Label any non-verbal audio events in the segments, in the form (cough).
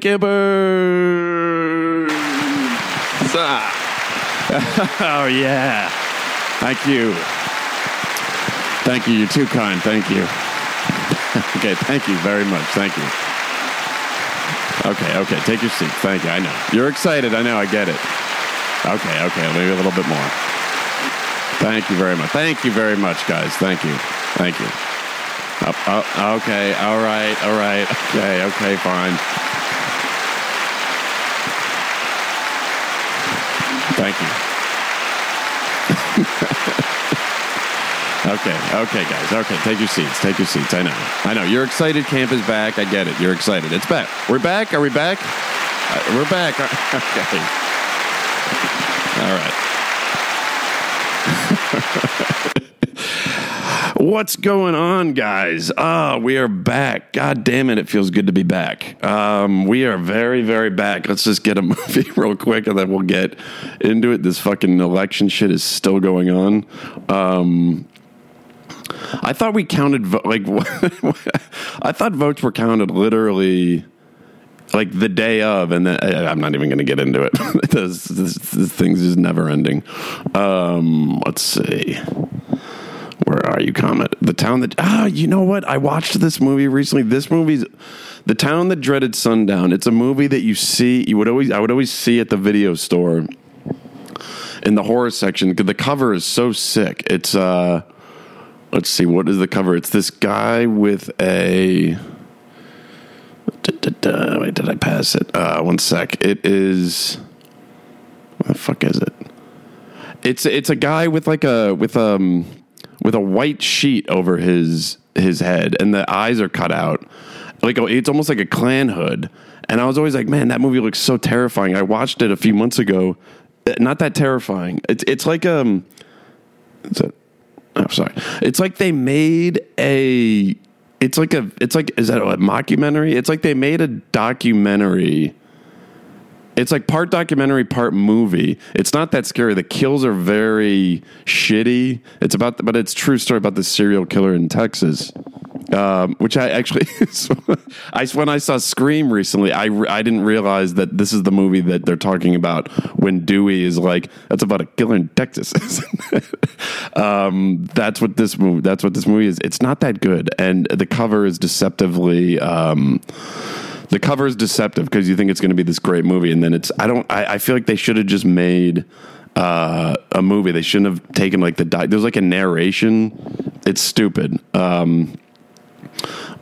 Gibbons. (laughs) Ah. Oh, yeah. Thank you. Thank you. You're too kind. Thank you. (laughs) okay, thank you very much. Thank you. Okay, okay. Take your seat. Thank you. I know. You're excited. I know. I get it. Okay, okay. Maybe a little bit more. Thank you very much. Thank you very much, guys. Thank you. Thank you. Oh, oh, okay. All right. All right. (laughs) Okay. Okay. Fine. Thank you. okay. Okay, guys. Okay. Take your seats. Take your seats. I know. I know. You're excited. Camp is back. I get it. You're excited. It's back. We're back. Are we back? Uh, we're back. (laughs) Okay. All right. (laughs) What's going on, guys? Ah, we are back. God damn it, it feels good to be back. Um, we are very, very back. Let's just get a (laughs) movie real quick and then we'll get into it. This fucking election shit is still going on. Um, I thought we counted, vo- like, (laughs) I thought votes were counted literally like the day of, and then I'm not even going to get into it. (laughs) this, this, this thing's just never ending. Um, let's see. Where are you, Comet? The town that ah, you know what? I watched this movie recently. This movie's the town that dreaded sundown. It's a movie that you see. You would always, I would always see at the video store in the horror section the cover is so sick. It's uh, let's see, what is the cover? It's this guy with a. Wait, did I pass it? Uh, one sec. It is. What the fuck is it? It's it's a guy with like a with um with a white sheet over his his head, and the eyes are cut out. Like oh, it's almost like a Klan hood. And I was always like, man, that movie looks so terrifying. I watched it a few months ago. Uh, Not that terrifying. It's it's like um, it's a, oh sorry. It's like they made a. It's like a. It's like is that a mockumentary? It's like they made a documentary. It's like part documentary, part movie. It's not that scary. The kills are very shitty. It's about, the, but it's true story about the serial killer in Texas. Um, which I actually, (laughs) I when I saw Scream recently, I I didn't realize that this is the movie that they're talking about when Dewey is like, that's about a killer in Texas. (laughs) um, that's what this movie. That's what this movie is. It's not that good, and the cover is deceptively. Um, the cover is deceptive because you think it's going to be this great movie, and then it's. I don't. I, I feel like they should have just made uh, a movie. They shouldn't have taken like the. Di- There's like a narration. It's stupid. Um,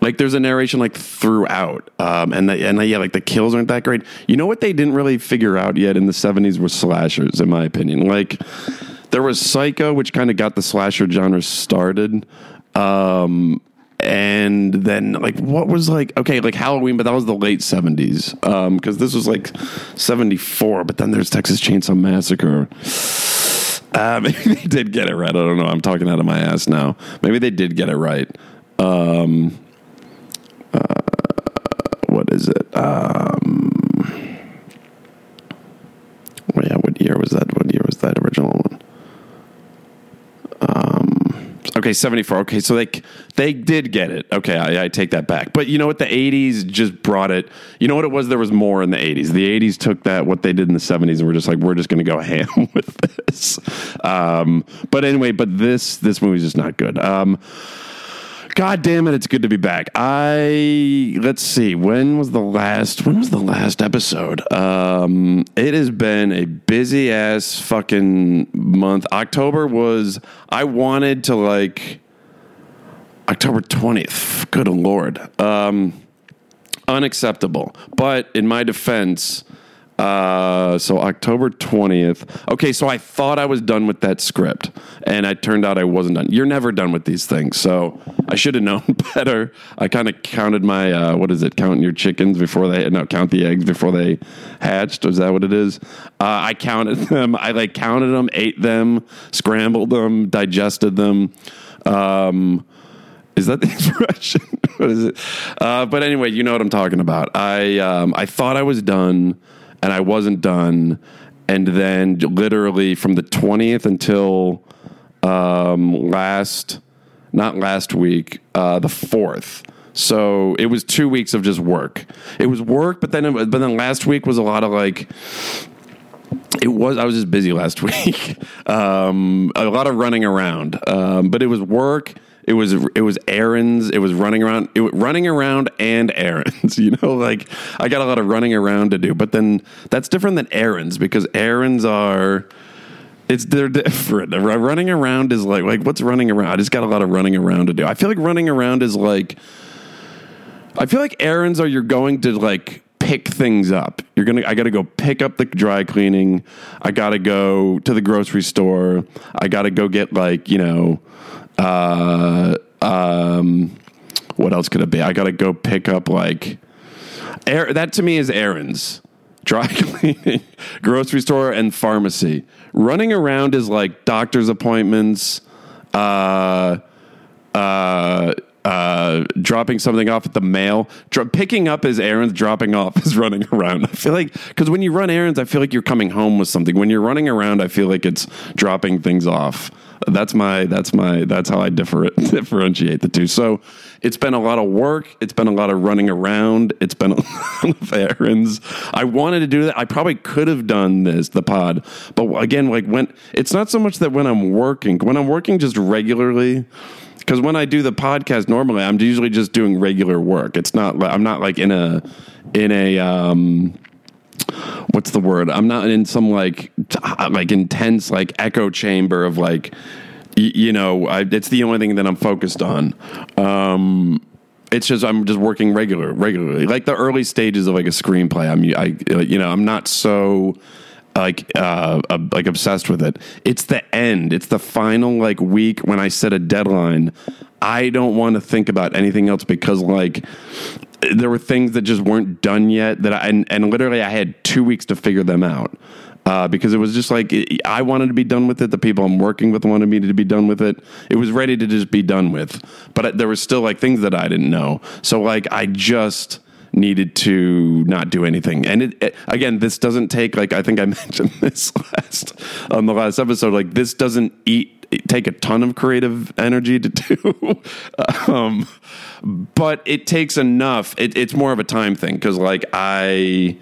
like there's a narration like throughout, um, and the, and the, yeah, like the kills aren't that great. You know what they didn't really figure out yet in the '70s were slashers, in my opinion. Like there was Psycho, which kind of got the slasher genre started. Um, and then like what was like okay like halloween but that was the late 70s um because this was like 74 but then there's texas chainsaw massacre. Uh, (laughs) maybe they did get it right. I don't know. I'm talking out of my ass now. Maybe they did get it right. Um uh, what is it? Um yeah what year was that? What year was that original one Okay, 74. Okay, so they they did get it. Okay, I, I, take that back. But you know what? The 80s just brought it. You know what it was? There was more in the 80s. The 80s took that, what they did in the 70s, and we're just like, we're just going to go (laughs) ham with this. Um, but anyway, but this this movie's just not good. Um, God damn it, it's good to be back. I let's see, when was the last when was the last episode? Um it has been a busy ass fucking month. October was I wanted to like October 20th. Good lord. Um unacceptable. But in my defense, uh, so October 20th. Okay, so I thought I was done with that script, and it turned out I wasn't done. You're never done with these things, so I should have (laughs) known better. I kind of counted my, uh, what is it, counting your chickens before they, no, count the eggs before they hatched. Is that what it is? Uh, I counted (laughs) them. I like counted them, ate them, scrambled them, digested them. Um, is that the (laughs) expression? what is it? Uh, but anyway, you know what I'm talking about. I um, I thought I was done, and I wasn't done. And then, literally from the 20th until um, last, not last week, uh, the 4th, So it was two weeks of just work. It was work, but then it, but then last week was a lot of like it was i was just busy last (laughs) week um, a lot of running around um, but it was work it was it was errands it was running around it was running around and errands (laughs) you know like i got a lot of running around to do but then that's different than errands because errands are it's they're (laughs) different running around is like like what's running around i just got a lot of running around to do i feel like running around is like i feel like errands are you're going to like pick things up. You're gonna. I got to go pick up the dry cleaning. I got to go to the grocery store. I got to go get like you know, uh, um, what else could it be? I got to go pick up like, air. That to me is errands. Dry (laughs) cleaning, grocery store, and pharmacy. Running around is like doctor's appointments. Uh, uh, uh, dropping something off at the mail, dro- picking up his errands, dropping off is (laughs) running around. I feel like because when you run errands, I feel like you're coming home with something. When you're running around, I feel like it's dropping things off. That's my that's my that's how I differ, (laughs) differentiate the two. So it's been a lot of work. It's been a lot of running around. It's been (laughs) a lot of errands. I wanted to do that. I probably could have done this the pod, but again, like when it's not so much that when I'm working, when I'm working just regularly because when I do the podcast normally, I'm usually just doing regular work. It's not I'm not like in a in a um, what's the word? I'm not in some like t- like intense like echo chamber of like y- you know. I, it's the only thing that I'm focused on. Um, it's just I'm just working regular regularly, like the early stages of like a screenplay. I'm I you know I'm not so like uh, uh, like obsessed with it. It's the end. It's the final like week when I set a deadline. I don't want to think about anything else because like there were things that just weren't done yet that I and, and literally I had two weeks to figure them out. Uh, because it was just like I wanted to be done with it. The people I'm working with wanted me to be done with it. It was ready to just be done with, but there was still like things that I didn't know. So like I just needed to not do anything. And it, it, again, this doesn't take like I think I (laughs) mentioned this last on the last episode. Like this doesn't eat take a ton of creative energy to do, (laughs) um, but it takes enough. It, it's more of a time thing because like I.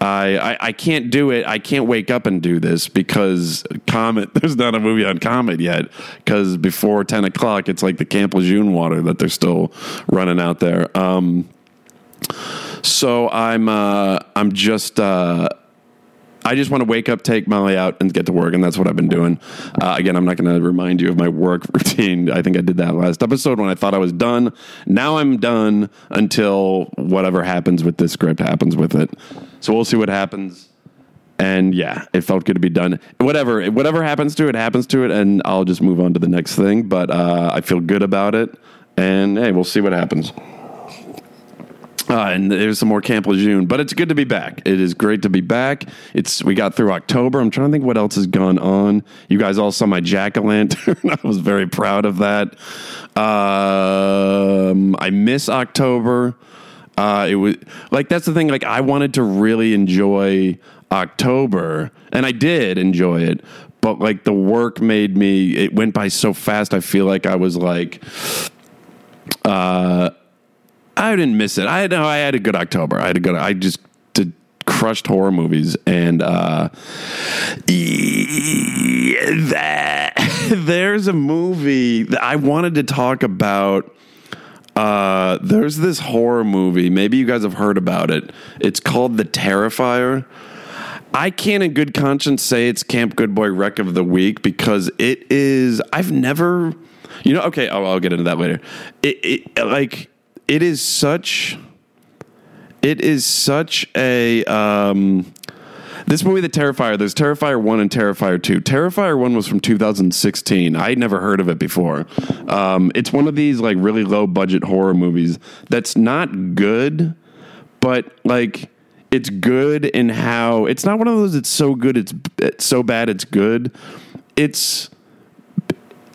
I, I, can't do it. I can't wake up and do this because Comet. (laughs) There's not a movie on Comet yet because before ten o'clock, it's like the Camp Lejeune water that they're still running out there. Um, so I'm uh, I'm just uh, I just want to wake up, take Molly out, and get to work, and that's what I've been doing. Uh, again, I'm not going to remind you of my work (laughs) routine. I think I did that last episode when I thought I was done. Now I'm done until whatever happens with this script happens with it. So we'll see what happens. And yeah, it felt good to be done. Whatever, whatever happens to it, happens to it, and I'll just move on to the next thing. But uh, I feel good about it, and hey, we'll see what happens. Uh, and there's some more Camp Lejeune, but it's good to be back. It is great to be back. It's we got through October. I'm trying to think what else has gone on. You guys all saw my jack o' lantern. (laughs) I was very proud of that. Um, I miss October. Uh, it was like that's the thing. Like I wanted to really enjoy October, and I did enjoy it. But like the work made me. It went by so fast. I feel like I was like. Uh, I didn't miss it. I know I had a good October. I had a good. I just did crushed horror movies, and uh, that (laughs) there's a movie that I wanted to talk about. Uh, there's this horror movie. Maybe you guys have heard about it. It's called The Terrifier. I can't, in good conscience, say it's Camp Good Boy Wreck of the Week because it is. I've never, you know. Okay, I'll, I'll get into that later. It, it like it is such it is such a um, this movie the terrifier there's terrifier 1 and terrifier 2 terrifier 1 was from 2016 i would never heard of it before. Um, it's one of these like really low budget horror movies that's not good but like it's good in how it's not one of those it's so good it's, it's so bad it's good. It's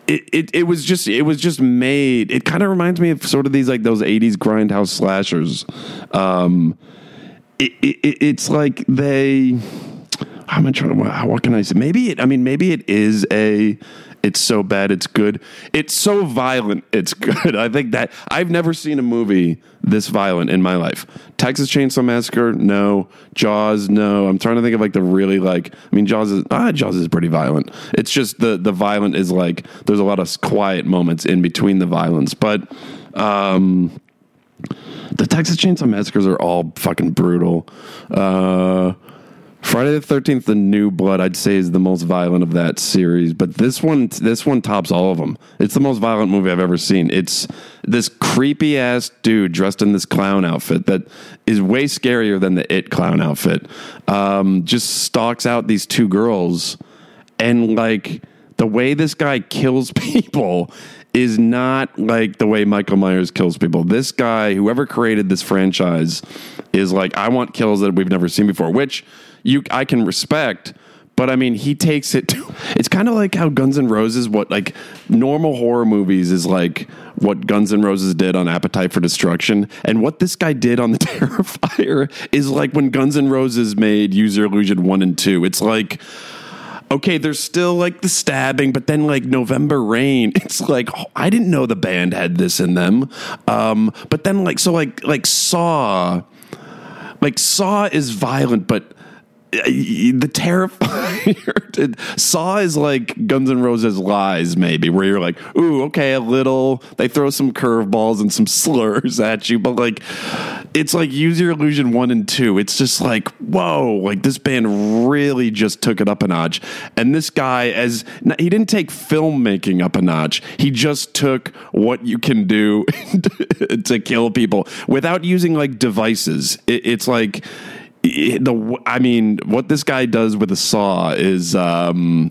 it, it, it was just it was just made it kind of reminds me of sort of these like those 80s grindhouse slashers um it, it, it's like they how am I trying to? What can I say? Maybe it. I mean, maybe it is a. It's so bad, it's good. It's so violent, it's (laughs) good. I think that I've never seen a movie this violent in my life. Texas Chainsaw Massacre, no. Jaws, no. I'm trying to think of like the really like. I mean, Jaws is ah, Jaws is pretty violent. It's just the the violent is like there's a lot of quiet moments in between the violence, but. um the Texas Chainsaw Massacres are all fucking brutal. Uh, Friday the Thirteenth, The New Blood, I'd say is the most violent of that series, but this one, this one tops all of them. It's the most violent movie I've ever seen. It's this creepy ass dude dressed in this clown outfit that is way scarier than the It clown outfit. Um, just stalks out these two girls, and like the way this guy kills (laughs) people is not like the way Michael Myers kills people. This guy, whoever created this franchise, is like, I want kills that we've never seen before, which you I can respect. But I mean, he takes it to. (laughs) It's kind of like how Guns N' Roses, what like normal horror movies is like what Guns N' Roses did on Appetite for Destruction, and what this guy did on the (laughs) Terrifier is like when Guns N' Roses made Use Your Illusion one and two. It's like okay, there's still like the stabbing, but then like November Rain, (laughs) it's like I didn't know the band had this in them. Um, but then like so like like Saw, like Saw is violent, but Uh, the Terrifier (laughs) Saw is like Guns N' Roses lies, maybe where you're like, ooh, okay, a little. They throw some curveballs and some (laughs) slurs at you, but like, it's like Use Your Illusion one and two. It's just like, whoa, like this band really just took it up a notch. And this guy, as he didn't take filmmaking up a notch, he just took what you can do (laughs) to kill people without using like devices. It, it's like the I mean, what this guy does with a saw is um,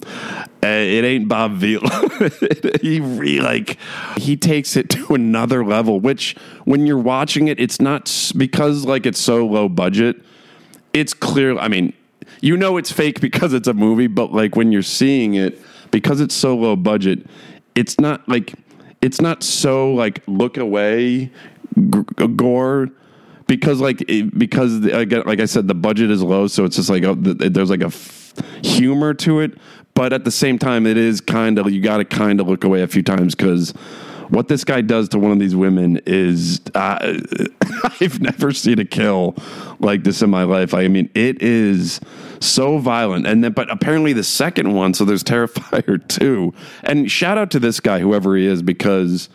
eh, it ain't Bob Vila. (laughs) he really like he takes it to another level. Which when you're watching it, it's not because like it's so low budget. It's clear. I mean, you know it's fake because it's a movie, but like when you're seeing it, because it's so low budget, it's not like it's not so like look away g- gore because like because like I said, the budget is low, so it's just like a, there's like a f- humor to it, but at the same time, it is kind of you got to kind of look away a few times because what this guy does to one of these women is uh, (laughs) I've never seen a kill like this in my life. I mean, it is so violent. And then, but apparently the second one, so there's Terrifier (laughs) too. And shout out to this guy, whoever he is, because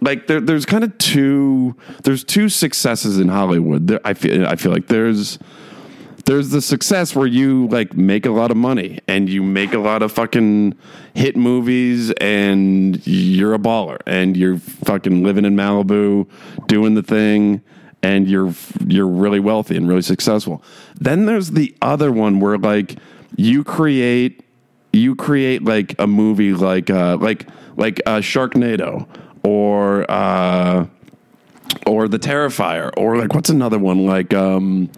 like there, there's kind of two there's two successes in Hollywood. There, I feel I feel like there's there's the success where you like make a lot of money and you make a lot of fucking hit movies and you're a baller and you're fucking living in Malibu doing the thing and you're you're really wealthy and really successful. Then there's the other one where like you create you create like a movie like uh like like uh Sharknado or uh, or the Terrifier, or like what's another one? Like um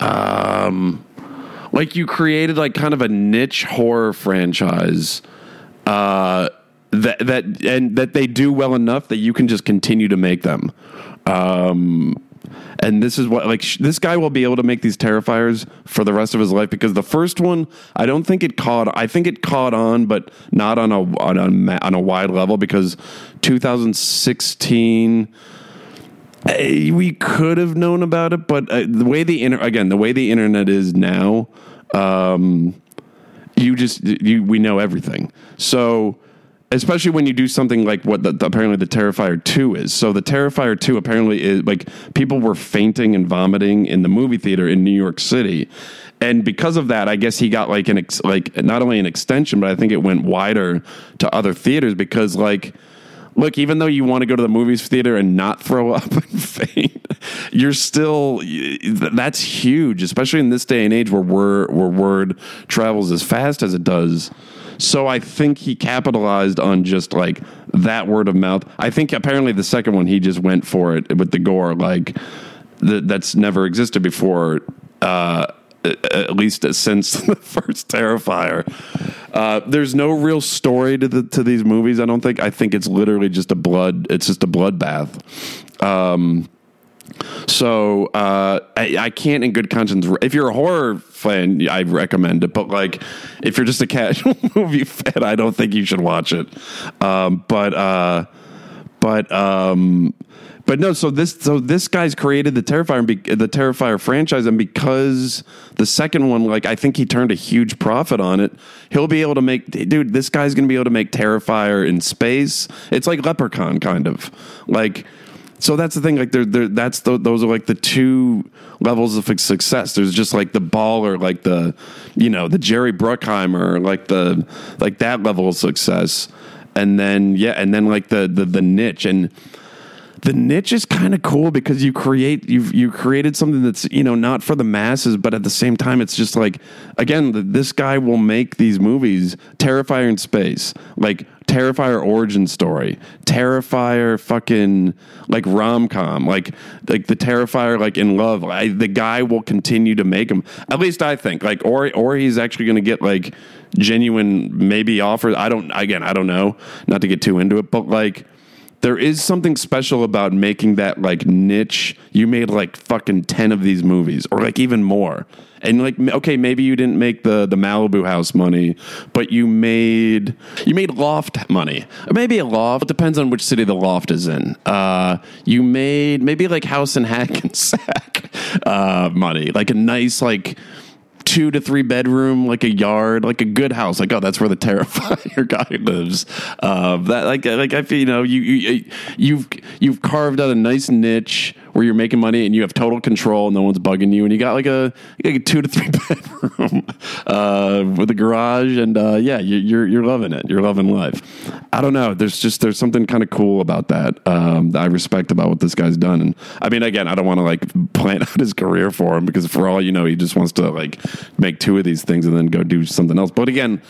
um like you created like kind of a niche horror franchise uh that that and that they do well enough that you can just continue to make them. Um and this is what like sh- this guy will be able to make these terrifiers for the rest of his life because the first one I don't think it caught I think it caught on but not on a on a on a wide level because 2016 eh, we could have known about it but uh, the way the inter- again the way the internet is now um you just you we know everything. So especially when you do something like what the, apparently the Terrifier 2 is. So the Terrifier 2 apparently is like people were fainting and vomiting in the movie theater in New York City. And because of that, I guess he got like an ex, like not only an extension, but I think it went wider to other theaters because like look, even though you want to go to the movies theater and not throw (laughs) up and faint, you're still that's huge, especially in this day and age where word where word travels as fast as it does. So I think he capitalized on just like that word of mouth. I think apparently the second one he just went for it with the gore, like the, that's never existed before. Uh, at least since (laughs) the first Terrifier. Uh, there's no real story to the to these movies. I don't think. I think it's literally just a blood. It's just a bloodbath. Um, So uh, I, I can't, in good conscience, if you're a horror fan, I recommend it. But like, if you're just a casual (laughs) movie fan, I don't think you should watch it. Um, but uh, but um, but no. So this so this guy's created the Terrifier the Terrifier franchise, and because the second one, like I think he turned a huge profit on it. He'll be able to make, dude. This guy's gonna be able to make Terrifier in space. It's like Leprechaun, kind of like so that's the thing. Like, there, there. That's the, those are like the two levels of success. There's just like the baller, like the, you know, the Jerry Bruckheimer, like the, like that level of success, and then yeah, and then like the the the niche and the niche is kind of cool because you create you've you created something that's you know not for the masses but at the same time it's just like again this guy will make these movies terrifier in space like terrifier origin story. Terrifier fucking like rom-com. Like like the terrifier like in love. I, the guy will continue to make them at least i think. Like or or he's actually going to get like genuine maybe offers. I don't again i don't know. Not to get too into it but like there is something special about making that like niche. You made like fucking 10 of these movies or like even more. And like okay, maybe you didn't make the the Malibu house money, but you made you made loft money. Maybe a loft. It depends on which city the loft is in. Uh, you made maybe like house and Hackensack uh, money, like a nice like two to three bedroom, like a yard, like a good house. Like, oh, that's where the Terrifier (laughs) guy lives. Uh, that like like I feel you know you, you you've you've carved out a nice niche where you're making money and you have total control, and no one's bugging you, and you got like a, like a two to three (laughs) bedroom uh, with a garage, and uh, yeah, you, you're you're loving it. You're loving life. I don't know. There's just there's something kind of cool about that um, that I respect about what this guy's done. And I mean, again, I don't want to like plan (laughs) out his career for him because for all you know, he just wants to like make two of these things and then go do something else. But again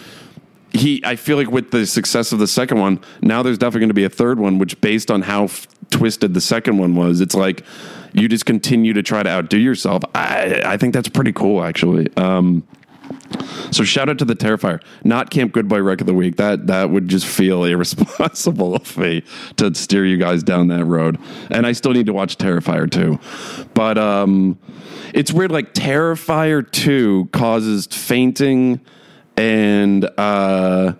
he I feel like with the success of the second one, now there's definitely going to be a third one, which based on how f- twisted the second one was, it's like you just continue to try to outdo yourself. I I think that's pretty cool actually. Um, so shout out to the Terrifier, not Camp Goodbye Wreck of the Week. That that would just feel (laughs) irresponsible of me to steer you guys down that road. And I still need to watch Terrifier too, but um, it's weird. Like Terrifier two causes fainting and uh,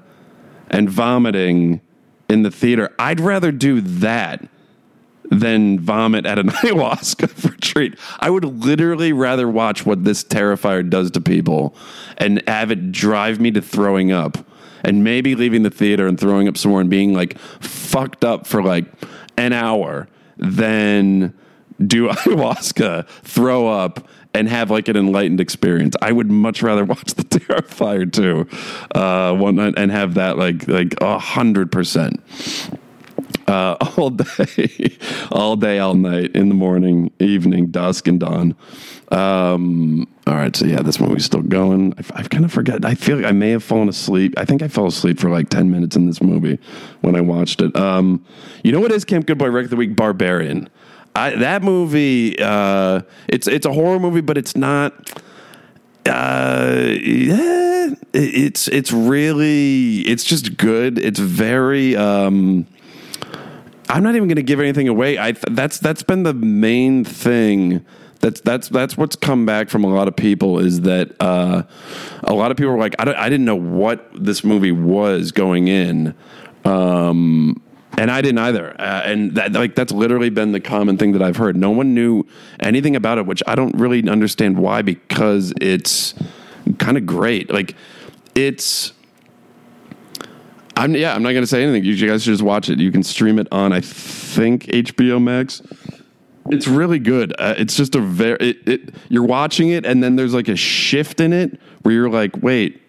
and vomiting in the theater. I'd rather do that than vomit at an (laughs) ayahuasca (laughs) retreat. I would literally rather watch what this terrifier does to people and have it drive me to throwing up and maybe leaving the theater and throwing up somewhere and being like fucked up for like an hour than do (laughs) ayahuasca, throw up, and have like an enlightened experience. I would much rather watch the Terrifier too, uh, one and have that like like a hundred percent. Uh, (laughs) all day, all day, all night, in the morning, evening, dusk, and dawn. Um, all right, so yeah, this movie's still going. I've, I've kind of forgot. I feel like I may have fallen asleep. I think I fell asleep for like ten minutes in this movie when I watched it. Um, you know what is Camp Goodbye Wreck of the Week? Barbarian. I, that movie, uh, it's it's a horror movie, but it's not. Uh, yeah, it's it's really it's just good. It's very. Um, I'm not even going to give anything away. I that's that's been the main thing. That's that's that's what's come back from a lot of people is that uh, a lot of people were like, I, I didn't know what this movie was going in. Um, and I didn't either. Uh, and that, like that's literally been the common thing that I've heard. No one knew anything about it, which I don't really understand why. Because it's kind of great. Like it's. I'm yeah. I'm not going to say anything. You guys should just watch it. You can stream it on I think HBO Max. It's really good. Uh, it's just a very. It, it, you're watching it, and then there's like a shift in it where you're like, wait,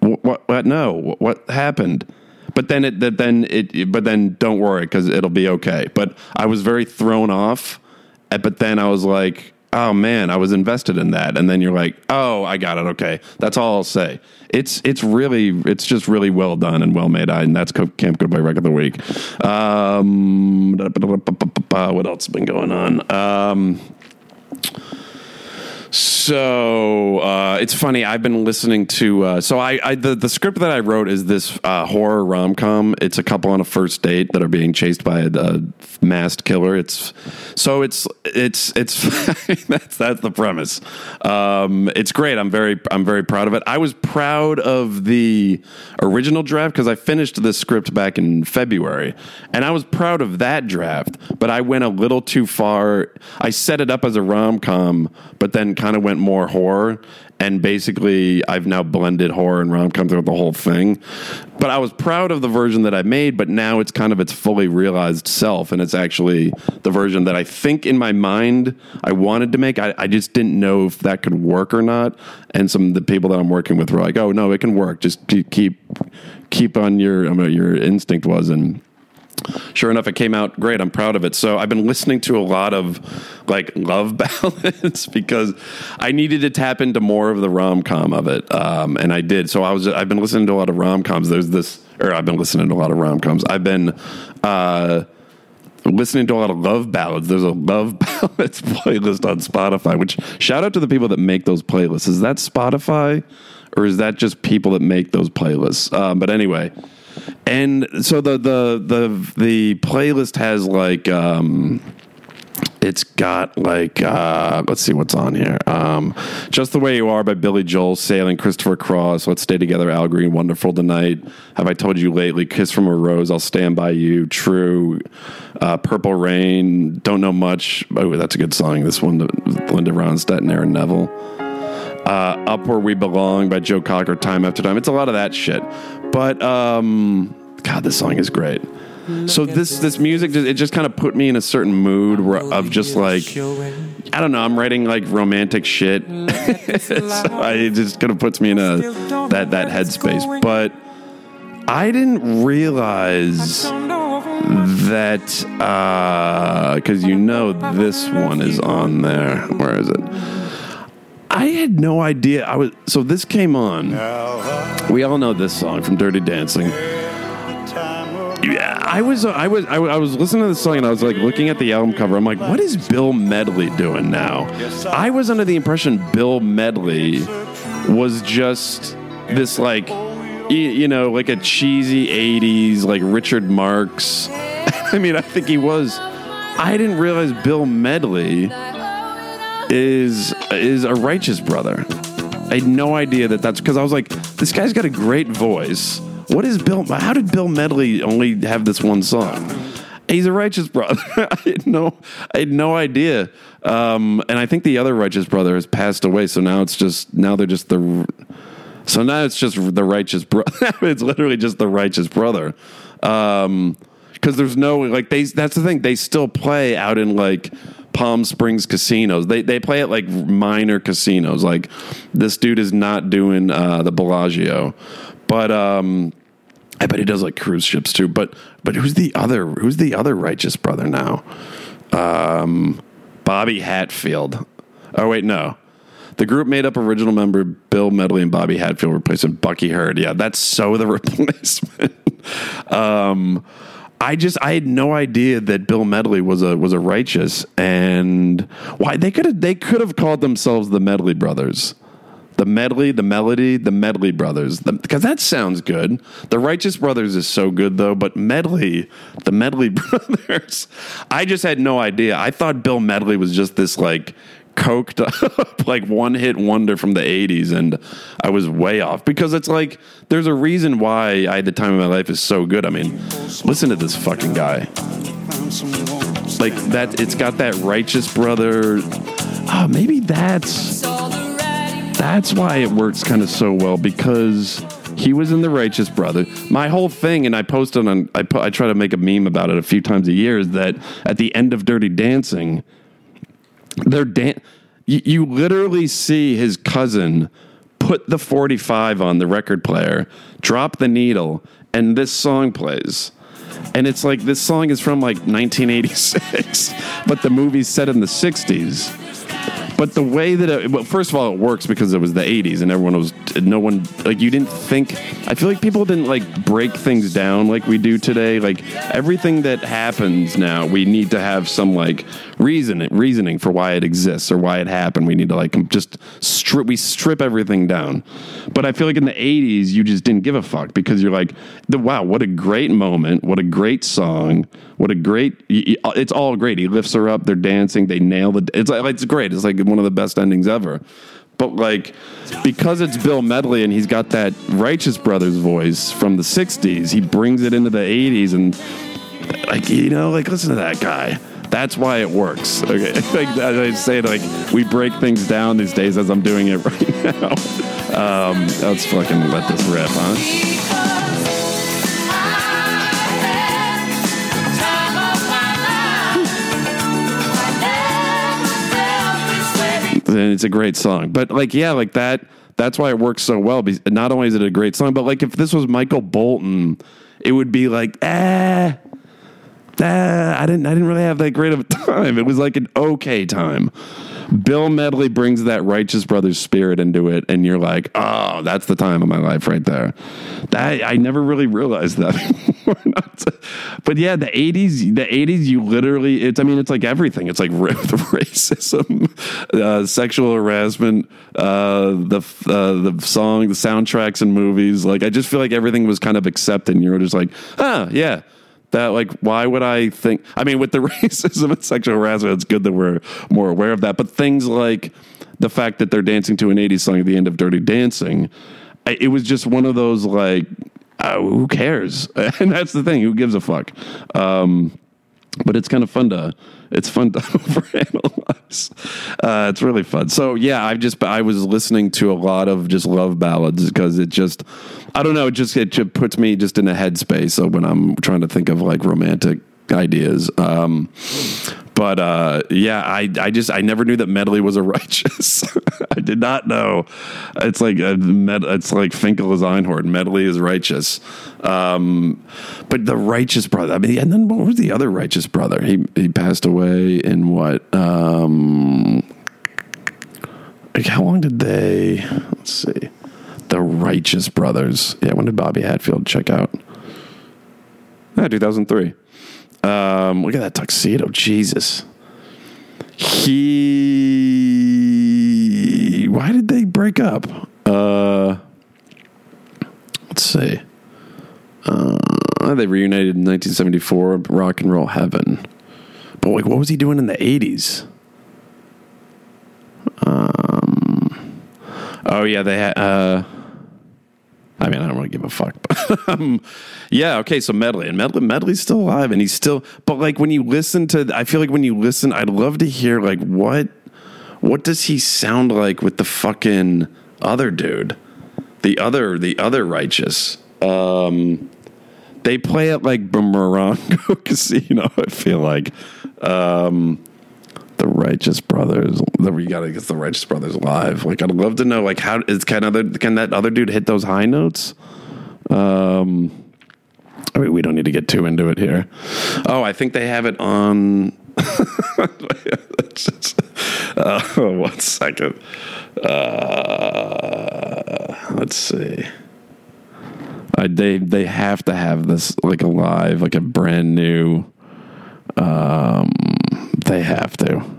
what? What? what no, what, what happened? But then it, that then it, but then don't worry because it'll be okay. But I was very thrown off. Eh, but then I was like, oh man, I was invested in that. And then you're like, oh, I got it. Okay, that's all I'll say. It's it's really it's just really well done and well made. I, and that's Camp Goodbye Wreck of the Week. Um, what else has been going on? Um, So uh, it's funny. I've been listening to. Uh, so I, I the, the script that I wrote is this uh, horror rom com. It's a couple on a first date that are being chased by a, a masked killer. It's so it's it's it's (laughs) that's that's the premise. Um, it's great. I'm very I'm very proud of it. I was proud of the original draft because I finished this script back in February, and I was proud of that draft. But I went a little too far. I set it up as a rom com, but then kind of went more horror. And basically, I've now blended horror and rom com throughout the whole thing. But I was proud of the version that I made, but now it's kind of its fully realized self. And it's actually the version that I think in my mind I wanted to make. I, I just didn't know if that could work or not. And some of the people that I'm working with were like, oh, no, it can work. Just keep, keep on your, I mean, your instinct was. And, sure enough, it came out great. I'm proud of it. So I've been listening to a lot of like love (laughs) ballads because I needed to tap into more of the rom com of it, um, and I did. So I was I've been listening to a lot of rom coms. There's this, or I've been listening to a lot of rom coms. I've been. Uh, listening to a lot of love ballads. There's a love (laughs) ballads playlist on Spotify, which shout out to the people that make those playlists. Is that Spotify or is that just people that make those playlists? Um, but anyway, and so the the the the playlist has like um it's got like uh, let's see what's on here. Um, Just the way you are by Billy Joel, Sailing, Christopher Cross, Let's Stay Together, Al Green, Wonderful Tonight. Have I told you lately? Kiss from a Rose, I'll Stand by You, True, uh, Purple Rain, Don't Know Much. Oh, that's a good song. This one, Linda Ronstadt and Aaron Neville. Uh, Up Where We Belong by Joe Cocker, Time After Time. It's a lot of that shit. But um, God, this song is great. So this this music just, it just kind of put me in a certain mood where, of just like I don't know I'm writing like romantic shit. (laughs) so I, it just kind of puts me in a that that headspace. But I didn't realize that because uh, you know this one is on there. Where is it? I had no idea. I was so this came on. We all know this song from Dirty Dancing. Yeah, I was I was I was listening to the song and I was like looking at the album cover. I'm like, what is Bill Medley doing now? I was under the impression Bill Medley was just this like you know like a cheesy 80s like Richard Marx. (laughs) I mean, I think he was. I didn't realize Bill Medley is is a righteous brother. I had no idea that that's because I was like, this guy's got a great voice. What is Bill? How did Bill Medley only have this one song? He's a righteous brother. (laughs) I had no, I had no idea. Um, and I think the other righteous brother has passed away. So now it's just now they're just the. So now it's just the righteous brother. (laughs) it's literally just the righteous brother. Um, because there's no like they. That's the thing. They still play out in like Palm Springs casinos. They they play at like minor casinos. Like this dude is not doing uh, the Bellagio, but um, I bet he does like cruise ships too. But but who's the other who's the other righteous brother now? Um, Bobby Hatfield. Oh wait, no. The group made up original member Bill Medley and Bobby Hatfield replacing Bucky Hurd. Yeah, that's so the (laughs) replacement. um, I just I had no idea that Bill Medley was a was a righteous and why they could have they could have called themselves the Medley brothers. The medley, the melody, the medley brothers. Because that sounds good. The righteous brothers is so good though, but medley, the medley (laughs) brothers. I just had no idea. I thought Bill Medley was just this like coked (laughs) up like one hit wonder from the 80s and I was way off because it's like there's a reason why I the time of my life is so good. I mean, listen to this fucking guy. Like that it's got that righteous brother. Oh, maybe that's that's why it works kind of so well because he was in the righteous brother. My whole thing, and I posted on, I, put I try to make a meme about it a few times a year, is that at the end of Dirty Dancing, they're dan- you, you literally see his cousin put the 45 on the record player, drop the needle, and this song plays. And it's like this song is from like 1986, (laughs) but the movie's set in the 60s. But the way that it, well, first of all, it works because it was the 80s and everyone was no one like you didn't think. I feel like people didn't like break things down like we do today. Like everything that happens now, we need to have some like reason reasoning for why it exists or why it happened. We need to like just strip. We strip everything down. But I feel like in the '80s, you just didn't give a fuck because you're like, the wow, what a great moment, what a great song, what a great. Uh, it's all great. He lifts her up. They're dancing. They nail the. It's like it's great. It's like one of the best endings ever. But like, because it's Bill Medley and he's got that Righteous Brothers voice from the '60s, he brings it into the '80s and like you know, like listen to that guy. That's why it works. (laughs) Okay, (laughs) like I say, like we break things down these days as I'm doing it (laughs) right now. Um, let's fucking let this rip, huh? And it's a great song. But like, yeah, like that. That's why it works so well. Not only is it a great song, but like if this was Michael Bolton, it would be like, ah, ah, I didn't, I didn't really have that great of a (laughs) time. It was like an okay time. Bill Medley brings that Righteous Brothers spirit into it, and you're like, oh, that's the time of my life right there. That I never really realized that. (laughs) but yeah, the '80s, the '80s, you literally, it's, I mean, it's like everything. It's like (laughs) racism, uh, sexual harassment, uh, the uh, the song, the soundtracks, and movies. Like, I just feel like everything was kind of accepted. You're just like, ah, yeah that like why would i think i mean with the (laughs) racism and sexual harassment it's good that we're more aware of that but things like the fact that they're dancing to an 80s song at the end of dirty dancing it was just one of those like oh, who cares? (laughs) And that's the thing who gives a fuck? Um, but it's kind of fun to it's fun to (laughs) overanalyze. Uh, it's really fun. So yeah, I've just I was listening to a lot of just love ballads because it just I don't know it just it just puts me just in a headspace when I'm trying to think of like romantic ideas. Um, but uh, yeah, I I just I never knew that Medley was a (laughs) righteous. (laughs) I did not know. It's like a med, it's like Finkle is Einhorn. Medley is righteous. Um, but the righteous brother. I mean, and then what was the other righteous brother? He he passed away in what? Um, like how long did they? Let's see. The Righteous Brothers. Yeah, when did Bobby Hatfield check out? Yeah, 2003. Um, look at that tuxedo. Jesus. He. Why did they break up? Uh, let's see. Uh, they reunited in 1974, Rock and Roll Heaven. But like, what was he doing in the 80s? Um, oh yeah, they had. Uh, I mean, I don't really give a fuck. (laughs) But, um, yeah, okay. So Medley and Medley, Medley's still alive, and he's still. But like when you listen to, I feel like when you listen, I'd love to hear like what, what does he sound like with the fucking other dude, the other, the other righteous. Um, they play it like Morongo (laughs) Casino. I feel like. Um, the Righteous Brothers. The we gotta get the Righteous Brothers live. Like I'd love to know like how is can other can that other dude hit those high notes? Um I mean, we don't need to get too into it here. Oh, I think they have it on. (laughs) uh, (laughs) one second. Uh, let's see. I, they they have to have this like a live, like a brand new. Um, they have to.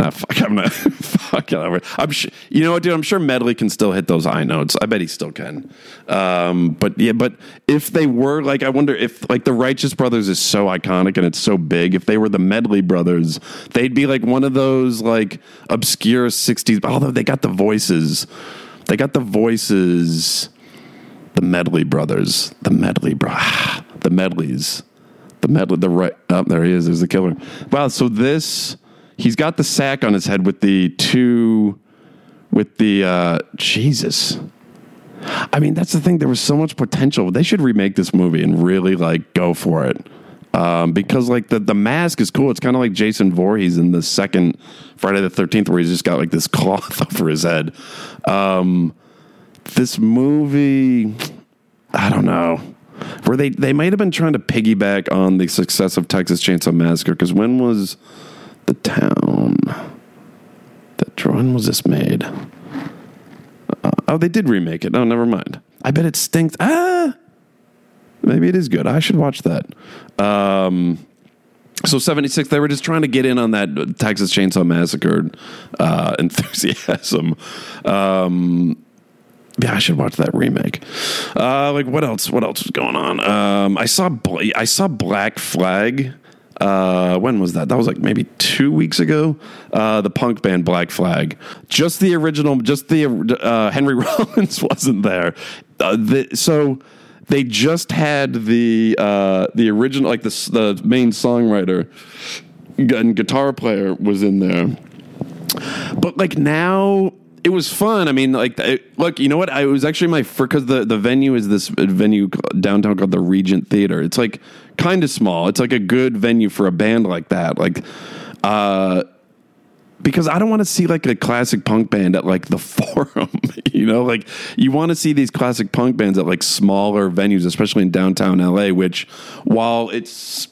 Ah, fuck, I'm not. (laughs) fuck it. I'm sure. You know what, dude? I'm sure Medley can still hit those high notes. I bet he still can. Um, but yeah, but if they were like, I wonder if like the Righteous Brothers is so iconic and it's so big. If they were the Medley Brothers, they'd be like one of those like obscure '60s. Although they got the voices, they got the voices. The Medley Brothers, the Medley bro, (sighs) the Medleys, the Medley. The right. Oh, there he is. There's the killer. Wow. So this he's got the sack on his head with the two with the uh Jesus. I mean, that's the thing. There was so much potential. They should remake this movie and really like go for it. Um, because like the the mask is cool. It's kind of like Jason Voorhees in the second Friday the Thirteenth, where he's just got like this (laughs) cloth over his head. Um, this movie, I don't know. Where they they might have been trying to piggyback on the success of Texas Chainsaw Massacre because when was the town that when was this made? Uh, Oh, they did remake it. Oh, never mind. I bet it stinks. Ah, maybe it is good. I should watch that. Um, so 76, they were just trying to get in on that Texas Chainsaw Massacre uh, (laughs) enthusiasm. Um, yeah, I should watch that remake. Uh, like what else? What else was going on? Um, I saw I saw Black Flag. Uh, when was that? That was like maybe two weeks ago. Uh, the punk band Black Flag. Just the original. Just the uh, Henry (laughs) Rollins wasn't there. Uh, the, so they just had the uh, the original, like the the main songwriter and guitar player was in there. But like now it was fun. I mean, like, look, you know what? I was actually my because the the venue is this venue downtown called the Regent Theater. It's like kind of small. It's like a good venue for a band like that. Like, uh, because I don't want to see like a classic punk band at like the (laughs) Forum. you know, like you want to see these classic punk bands at like smaller venues, especially in downtown LA. Which, while it's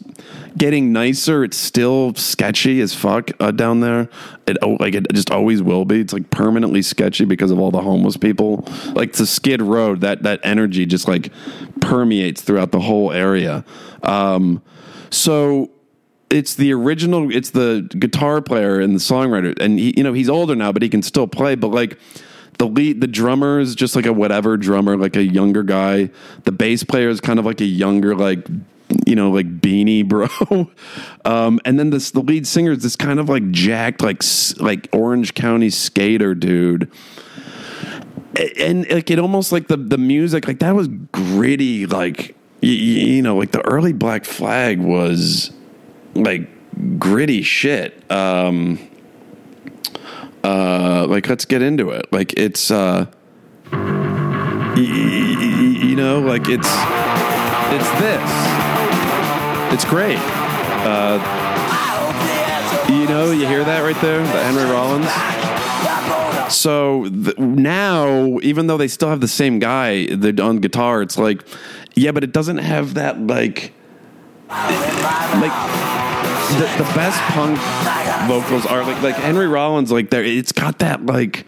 getting nicer, it's still sketchy as fuck uh, down there. It oh, like it just always will be. It's like permanently sketchy because of all the homeless people. Like the Skid Row, that that energy just like permeates throughout the whole area. Um, so it's the original it's the guitar player and the songwriter. And he, you know he's older now but he can still play. But like the lead the drummer is just like a whatever drummer like a younger guy. The bass player is kind of like a younger like you know like beanie bro. (laughs) Um, and then this the lead singer is this kind of like jacked like like orange county skater dude. And like it almost like the the music like that was gritty like you, you know like the early black flag was like gritty shit. Um, uh, like let's get into it. Like it's, uh, y- y- y- you know, like it's, it's this. It's great. Uh, you know, you hear that right there, the Henry Rollins. So th- now, even though they still have the same guy on guitar, it's like, yeah, but it doesn't have that like, like the, the best punk vocals are like like Henry Rollins. Like there, it's got that like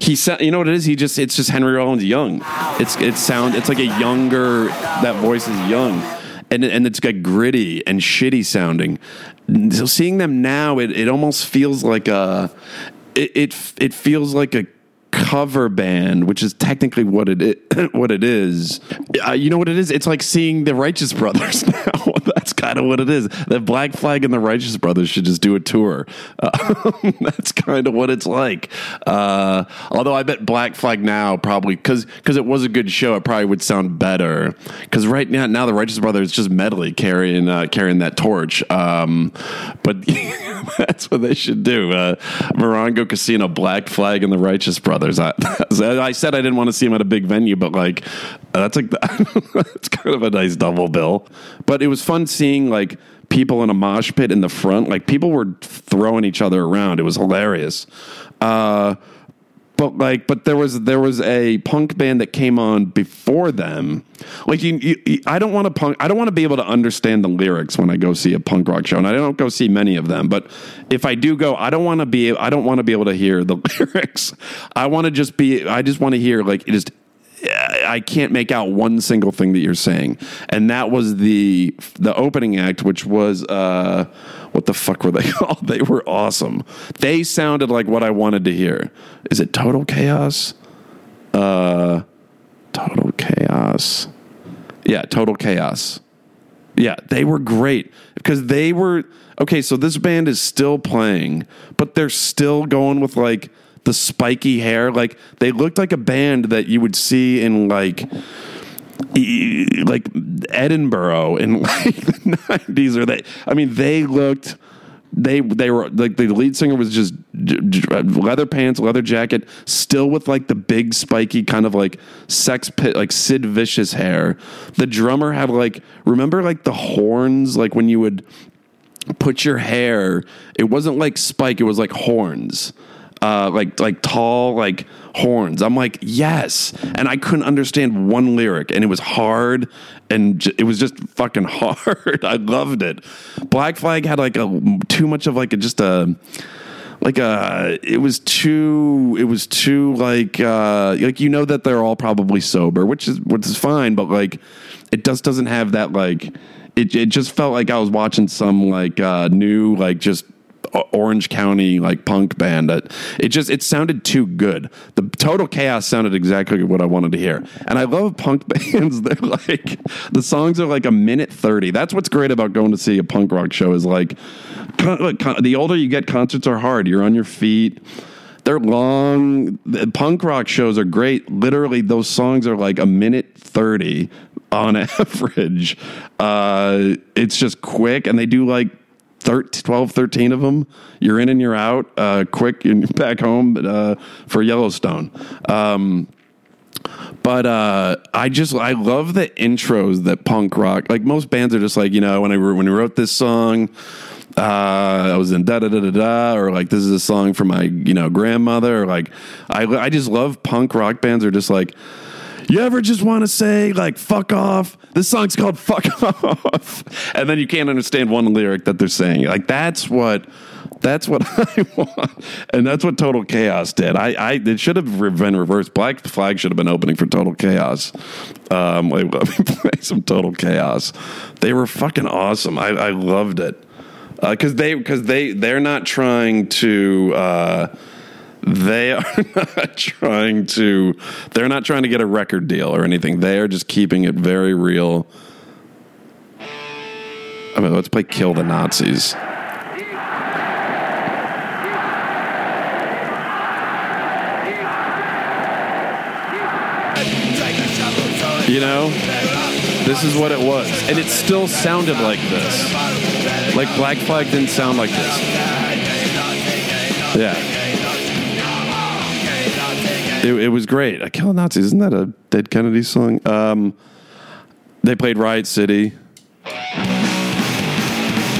he said. You know what it is? He just it's just Henry Rollins young. It's it's sound. It's like a younger. That voice is young. And, and it's got gritty and shitty sounding. So seeing them now, it, it almost feels like a, it, it, it feels like a cover band, which is technically what it is, (clears throat) what it is. Uh, you know what it is? It's like seeing the Righteous Brothers (laughs) now. (laughs) that's kind of what it is. The Black Flag and the Righteous Brothers should just do a tour. Uh, (laughs) that's kind of what it's like. Uh, although I bet Black Flag now probably because because it was a good show, it probably would sound better. Because right now, now the Righteous Brothers just Medley carrying uh, carrying that torch. Um, but that's what they should do. Uh, Morongo Casino, Black Flag, and the Righteous Brothers. I, (laughs) I said I didn't want to see him at a big venue, but like that's like (laughs) that's kind of a nice double bill. But it was fun seeing like people in a mosh pit in the front. Like people were throwing each other around. It was hilarious. Uh, but like but there was there was a punk band that came on before them. Like you, you i don't want to punk i don't want to be able to understand the lyrics when i go see a punk rock show and i don't go see many of them but if i do go i don't want to be i don't want to be able to hear the (laughs) lyrics. I want to just be i just want to hear like just I can't make out one single thing that you're saying, and that was the the opening act, which was uh, what the fuck were they (laughs) called? They were awesome. They sounded like what I wanted to hear. Is it Total Chaos? Uh, Total Chaos. Yeah, Total Chaos. Yeah, they were great because they were okay. So this band is still playing, but they're still going with like the spiky hair. Like they looked like a band that you would see in like like Edinburgh in (laughs) like the nineties, or they. I mean, they looked. They they were like the lead singer was just leather pants, leather jacket, still with like the big spiky kind of like sex pit, like Sid Vicious hair. The drummer had like remember like the horns, like when you would put your hair. It wasn't like spike; it was like horns uh, like like tall like horns. I'm like yes, and I couldn't understand one lyric, and it was hard, and j- it was just fucking (laughs) hard. I loved it. Black Flag had like a too much of like a, just a like uh it was too it was too like uh like you know that they're all probably sober which is which is fine but like it just doesn't have that like it it just felt like I was watching some like uh new like just Orange County like punk band. That it just it sounded too good. The total chaos sounded exactly what I wanted to hear. And I love punk (laughs) bands. They're like the songs are like a minute thirty. That's what's great about going to see a punk rock show. Is like, con- con- the older you get, concerts are hard. You're on your feet. They're long. The punk rock shows are great. Literally, those songs are like a minute thirty on (laughs) average. Uh, it's just quick, and they do like 13, 12, 13 of them. You're in and you're out uh, quick and (laughs) back home uh, for Yellowstone. Um, but uh, I just I love the intros that punk rock like most bands are just like you know when I when we wrote this song uh, I was in da da da da da or like this is a song for my you know grandmother or like I I just love punk rock bands are just like you ever just want to say like fuck off this song's called (laughs) fuck off and then you can't understand one lyric that they're saying like that's what that's what (laughs) I want, and that's what Total Chaos did. I, I it should have been reversed. Black Flag should have been opening for Total Chaos. Um, (laughs) let me play some Total Chaos. They were fucking awesome. I, I loved it because uh, they because they they're not trying to. Uh, they are (laughs) not trying to they're not trying to get a record deal or anything. They are just keeping it very real. I mean let's play kill the nazis. You know this is what it was. And it still sounded like this. Like black flag didn't sound like this. Yeah it, it was great. I kill Nazis. Isn't that a Dead Kennedy song? Um, they played Riot City.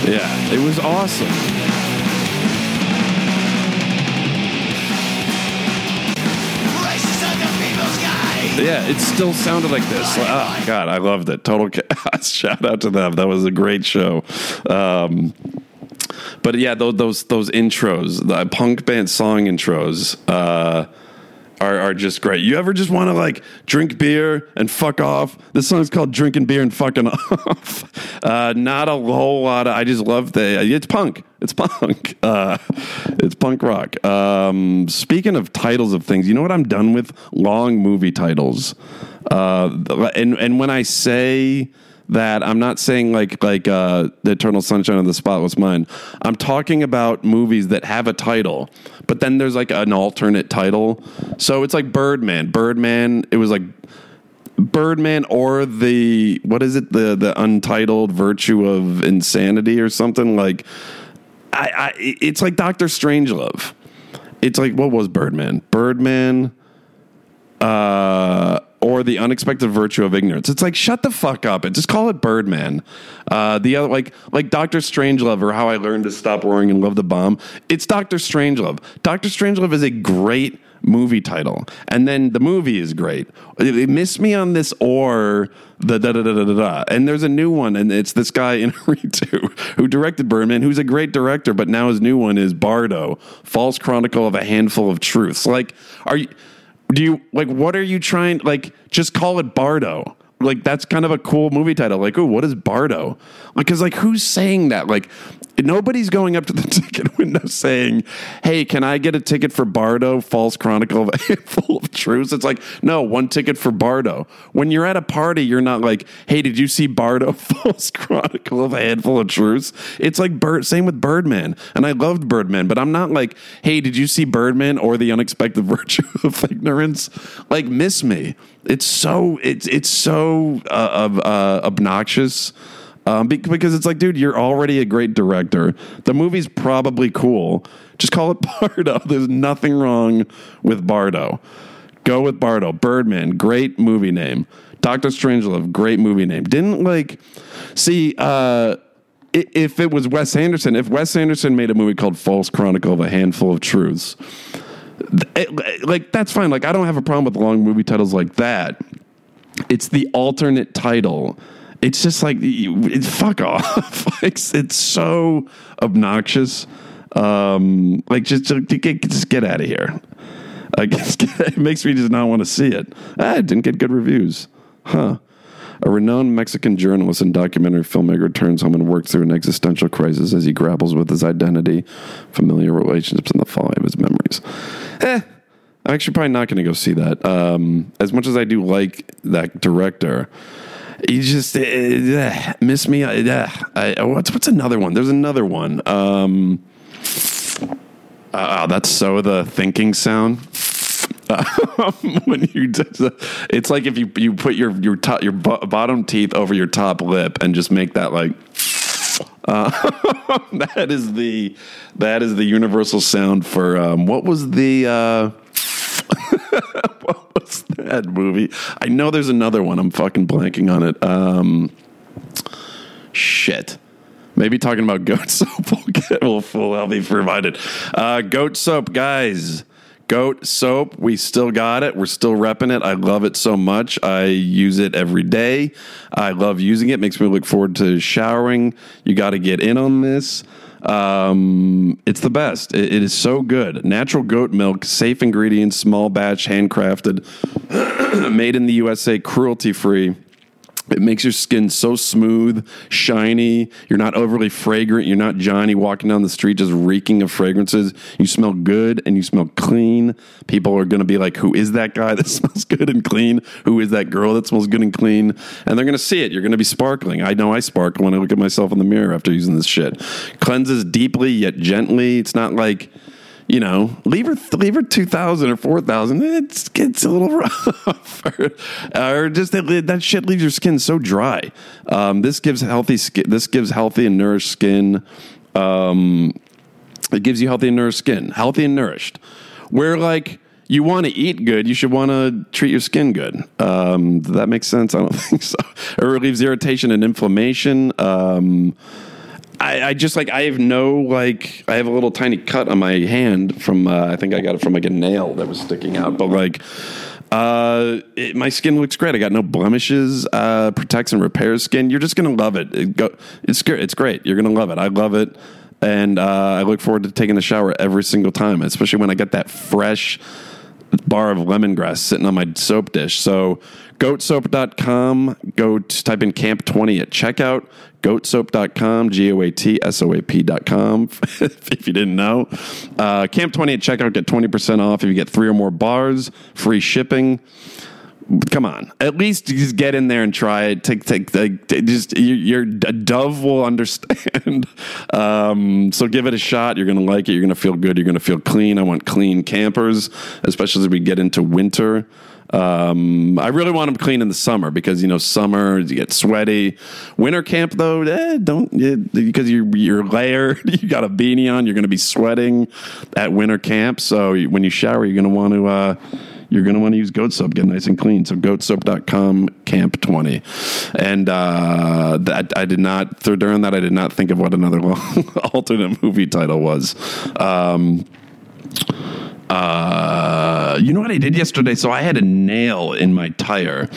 Yeah, it was awesome. Yeah, it still sounded like this. Oh God, I loved it. Total chaos. (laughs) Shout out to them. That was a great show. Um, but yeah, those those those intros, the punk band song intros. Uh, are, are just great. You ever just want to like drink beer and fuck off? This song's called "Drinking Beer and Fucking (laughs) Off." Uh, not a whole lot. Of, I just love the. It's punk. It's punk. (laughs) Uh, it's punk rock. Um, speaking of titles of things, you know what I'm done with? Long movie titles. Uh, and and when I say that I'm not saying like like uh, the Eternal Sunshine of the Spotless Mind. I'm talking about movies that have a title, but then there's like an alternate title. So it's like Birdman. Birdman. It was like Birdman or the what is it the the untitled Virtue of Insanity or something like. I, I it's like Doctor Strangelove. It's like what was Birdman? Birdman. Uh or the unexpected virtue of ignorance. It's like shut the fuck up and just call it Birdman. Uh, the other like like Doctor Strangelove or How I Learned to Stop Worrying and Love the Bomb. It's Doctor Strangelove. Doctor Strangelove is a great movie title, and then the movie is great. It, miss me on this or the da da da da da da. And there's a new one, and it's this guy in Inarritu (laughs) who directed Birdman, who's a great director, but now his new one is Bardo, False Chronicle of a Handful of Truths. Like, are you? Do you like what are you trying like just call it bardo. Like that's kind of a cool movie title. Like oh what is bardo? Like, because like who's saying that? Like nobody's going up to the (laughs) ticket window saying hey can i get a ticket for bardo false chronicle of a handful of truths? It's like no one ticket for bardo. When you're at a party you're not like hey did you see bardo (laughs) false chronicle of a handful of truths? It's like bird same with birdman and i loved birdman but i'm not like hey did you see birdman or the unexpected (laughs) virtue of ignorance? Like miss me. It's so it's it's so uh, uh, obnoxious um, because it's like, dude, you're already a great director. The movie's probably cool. Just call it (laughs) Bardo. There's nothing wrong with Bardo. Go with Bardo. Birdman, great movie name. Doctor Strangelove, great movie name. Didn't like see uh, if it was Wes Anderson. If Wes Anderson made a movie called False Chronicle of a Handful of Truths, it, like that's fine. Like I don't have a problem with long movie titles like that. It's the alternate title. It's just like fuck off. (laughs) it's, it's so obnoxious. Um, like just, just get, just get out of here. I guess (laughs) it makes me just not want to see it. Ah, it didn't get good reviews. Huh. A renowned Mexican journalist and documentary filmmaker returns home and works through an existential crisis as he grapples with his identity, familiar relationships, and the fallout of his memories. Eh, I'm actually probably not going to go see that. Um, as much as I do like that director, he just uh, uh, miss me. Uh, I, what's what's another one? There's another one. Um, uh, that's so the thinking sound. (laughs) when you just, it's like if you you put your your top your bottom teeth over your top lip and just make that like uh, (laughs) that is the that is the universal sound for um, what was the uh, (laughs) that movie? I know there's another one. I'm fucking blanking on it. Um, shit. Maybe talking about goat (laughs) soap will get will, help me reminded. Uh, goat soap, guys. Goat soap, we still got it. We're still repping it. I love it so much. I use it every day. I love using it. Makes me look forward to showering. You got to get in on this. Um, it's the best. It, it is so good. Natural goat milk, safe ingredients, small batch, handcrafted, (clears throat) made in the USA, cruelty free. It makes your skin so smooth, shiny. You're not overly fragrant. You're not Johnny walking down the street just reeking of fragrances. You smell good and you smell clean. People are going to be like, Who is that guy (laughs) that smells good and clean? Who is that girl that smells good and clean? And they're going to see it. You're going to be sparkling. I know I sparkle when I look at myself in the mirror after using this shit. Cleanses deeply yet gently. It's not like you know, Lever leave her two thousand or four thousand. It gets a little (laughs) rough, or, just that, that shit leaves your skin so dry. Um, this gives healthy skin. This gives healthy and nourished skin. Um, it gives you healthy and nourished skin, healthy and nourished. Where like you want to eat good, you should want to treat your skin good. Um, does that make sense? I don't (laughs) think so. It relieves irritation and inflammation. Um, I, I, just like I have no like I have a little tiny cut on my hand from uh, I think I got it from like a nail that was sticking out, but like uh, it, my skin looks great. I got no blemishes. Uh, protects and repairs skin. You're just gonna love it. it go, it's it's great. You're gonna love it. I love it, and uh, I look forward to taking the shower every single time, especially when I get that fresh bar of lemongrass sitting on my soap dish. So goatsoap.com, go type in camp 20 at checkout, goatsoap.com, G O A T S O A P.com, (laughs) if you didn't know. Uh, camp 20 at checkout, get 20% off if you get three or more bars, free shipping. Come on. At least just get in there and try it. Take take, take just your, your Dove will understand. (laughs) Um, so give it a shot. You're gonna like it. You're gonna feel good. You're gonna feel clean. I want clean campers especially as we get into winter um, I really want them clean in the summer because you know summer you get sweaty. Winter camp though, eh, don't because you're you're layered. (laughs) You got a beanie on. You're going to be sweating at winter camp. So when you shower, you're going to want to. Uh, you're going to want to use goat soap, get nice and clean. So goatsoap.com, camp 20. And uh, that I did not, during that, I did not think of what another (laughs) alternate movie title was. Um, uh, you know what I did yesterday? So I had a nail in my tire.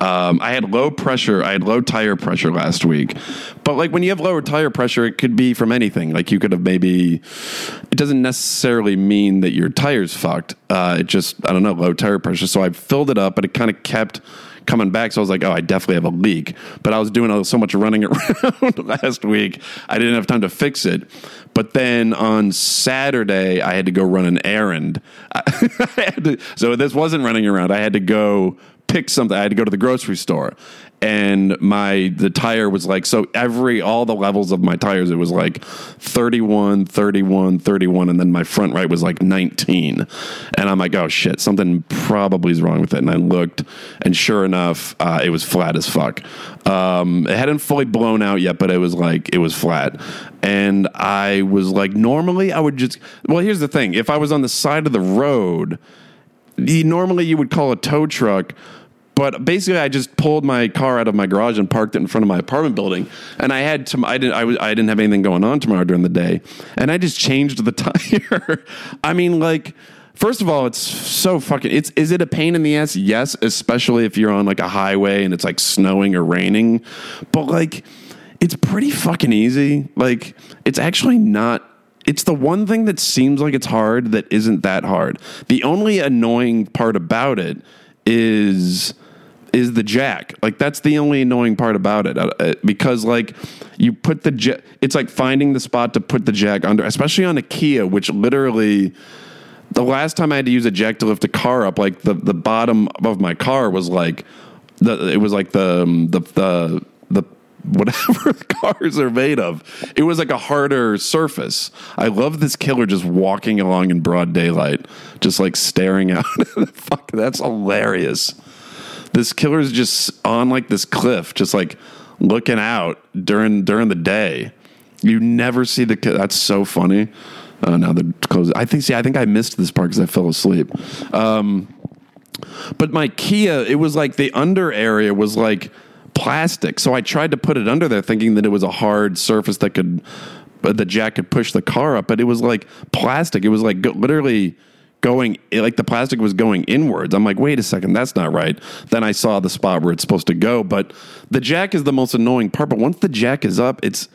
Um, I had low pressure. I had low tire pressure last week. But like when you have lower tire pressure, it could be from anything. Like you could have maybe. It doesn't necessarily mean that your tire's fucked. Uh, it just I don't know low tire pressure. So I filled it up, but it kind of kept coming back. So I was like, oh, I definitely have a leak. But I was doing so much running (laughs) around last week, I didn't have time to fix it. But then on Saturday, I had to go run an errand. (laughs) to, so this wasn't running around. I had to go pick something. I had to go to the grocery store and my the tire was like so every all the levels of my tires it was like 31 31 31 and then my front right was like 19 and i'm like oh shit something probably is wrong with it. And i looked and sure enough uh, it was flat as fuck. Um, it hadn't fully blown out yet but it was like it was flat. And i was like normally i would just well here's the thing. If i was on the side of the road normally you would call a tow truck but basically, I just pulled my car out of my garage and parked it in front of my apartment building. And I had to, I didn't, I, I didn't have anything going on tomorrow during the day. And I just changed the (laughs) tire. I mean, like, first of all, it's so fucking. It's is it a pain in the ass? Yes, especially if you're on like a highway and it's like snowing or raining. But like, it's pretty fucking easy. Like, it's actually not it's the one thing that seems like it's hard that isn't that hard. The only annoying part about it is is the jack. Like that's the only annoying part about it uh, because like you put the jack. It's like finding the spot to put the jack under, especially on a Kia, which literally. The last time I had to use a jack to lift a car up, like the, the bottom of my car was like the it was like the um, the the the whatever (laughs) cars are made of. It was like a harder surface. I love this killer just walking along in broad daylight, just like staring (laughs) out. Fuck, that's hilarious. This killer is just on like this cliff, just like looking out during during the day. You never see the. That's so funny. Uh, now they're. I think. See, I think I missed this part because I fell asleep. Um, but my Kia, it was like the under area was like plastic. So I tried to put it under there, thinking that it was a hard surface that could, but the jack could push the car up. But it was like plastic. It was like literally going like the plastic was going inwards. I'm like, wait a second, that's not right. Then I saw the spot where it's supposed to go. But the jack is the most annoying part. But once the jack is up, it's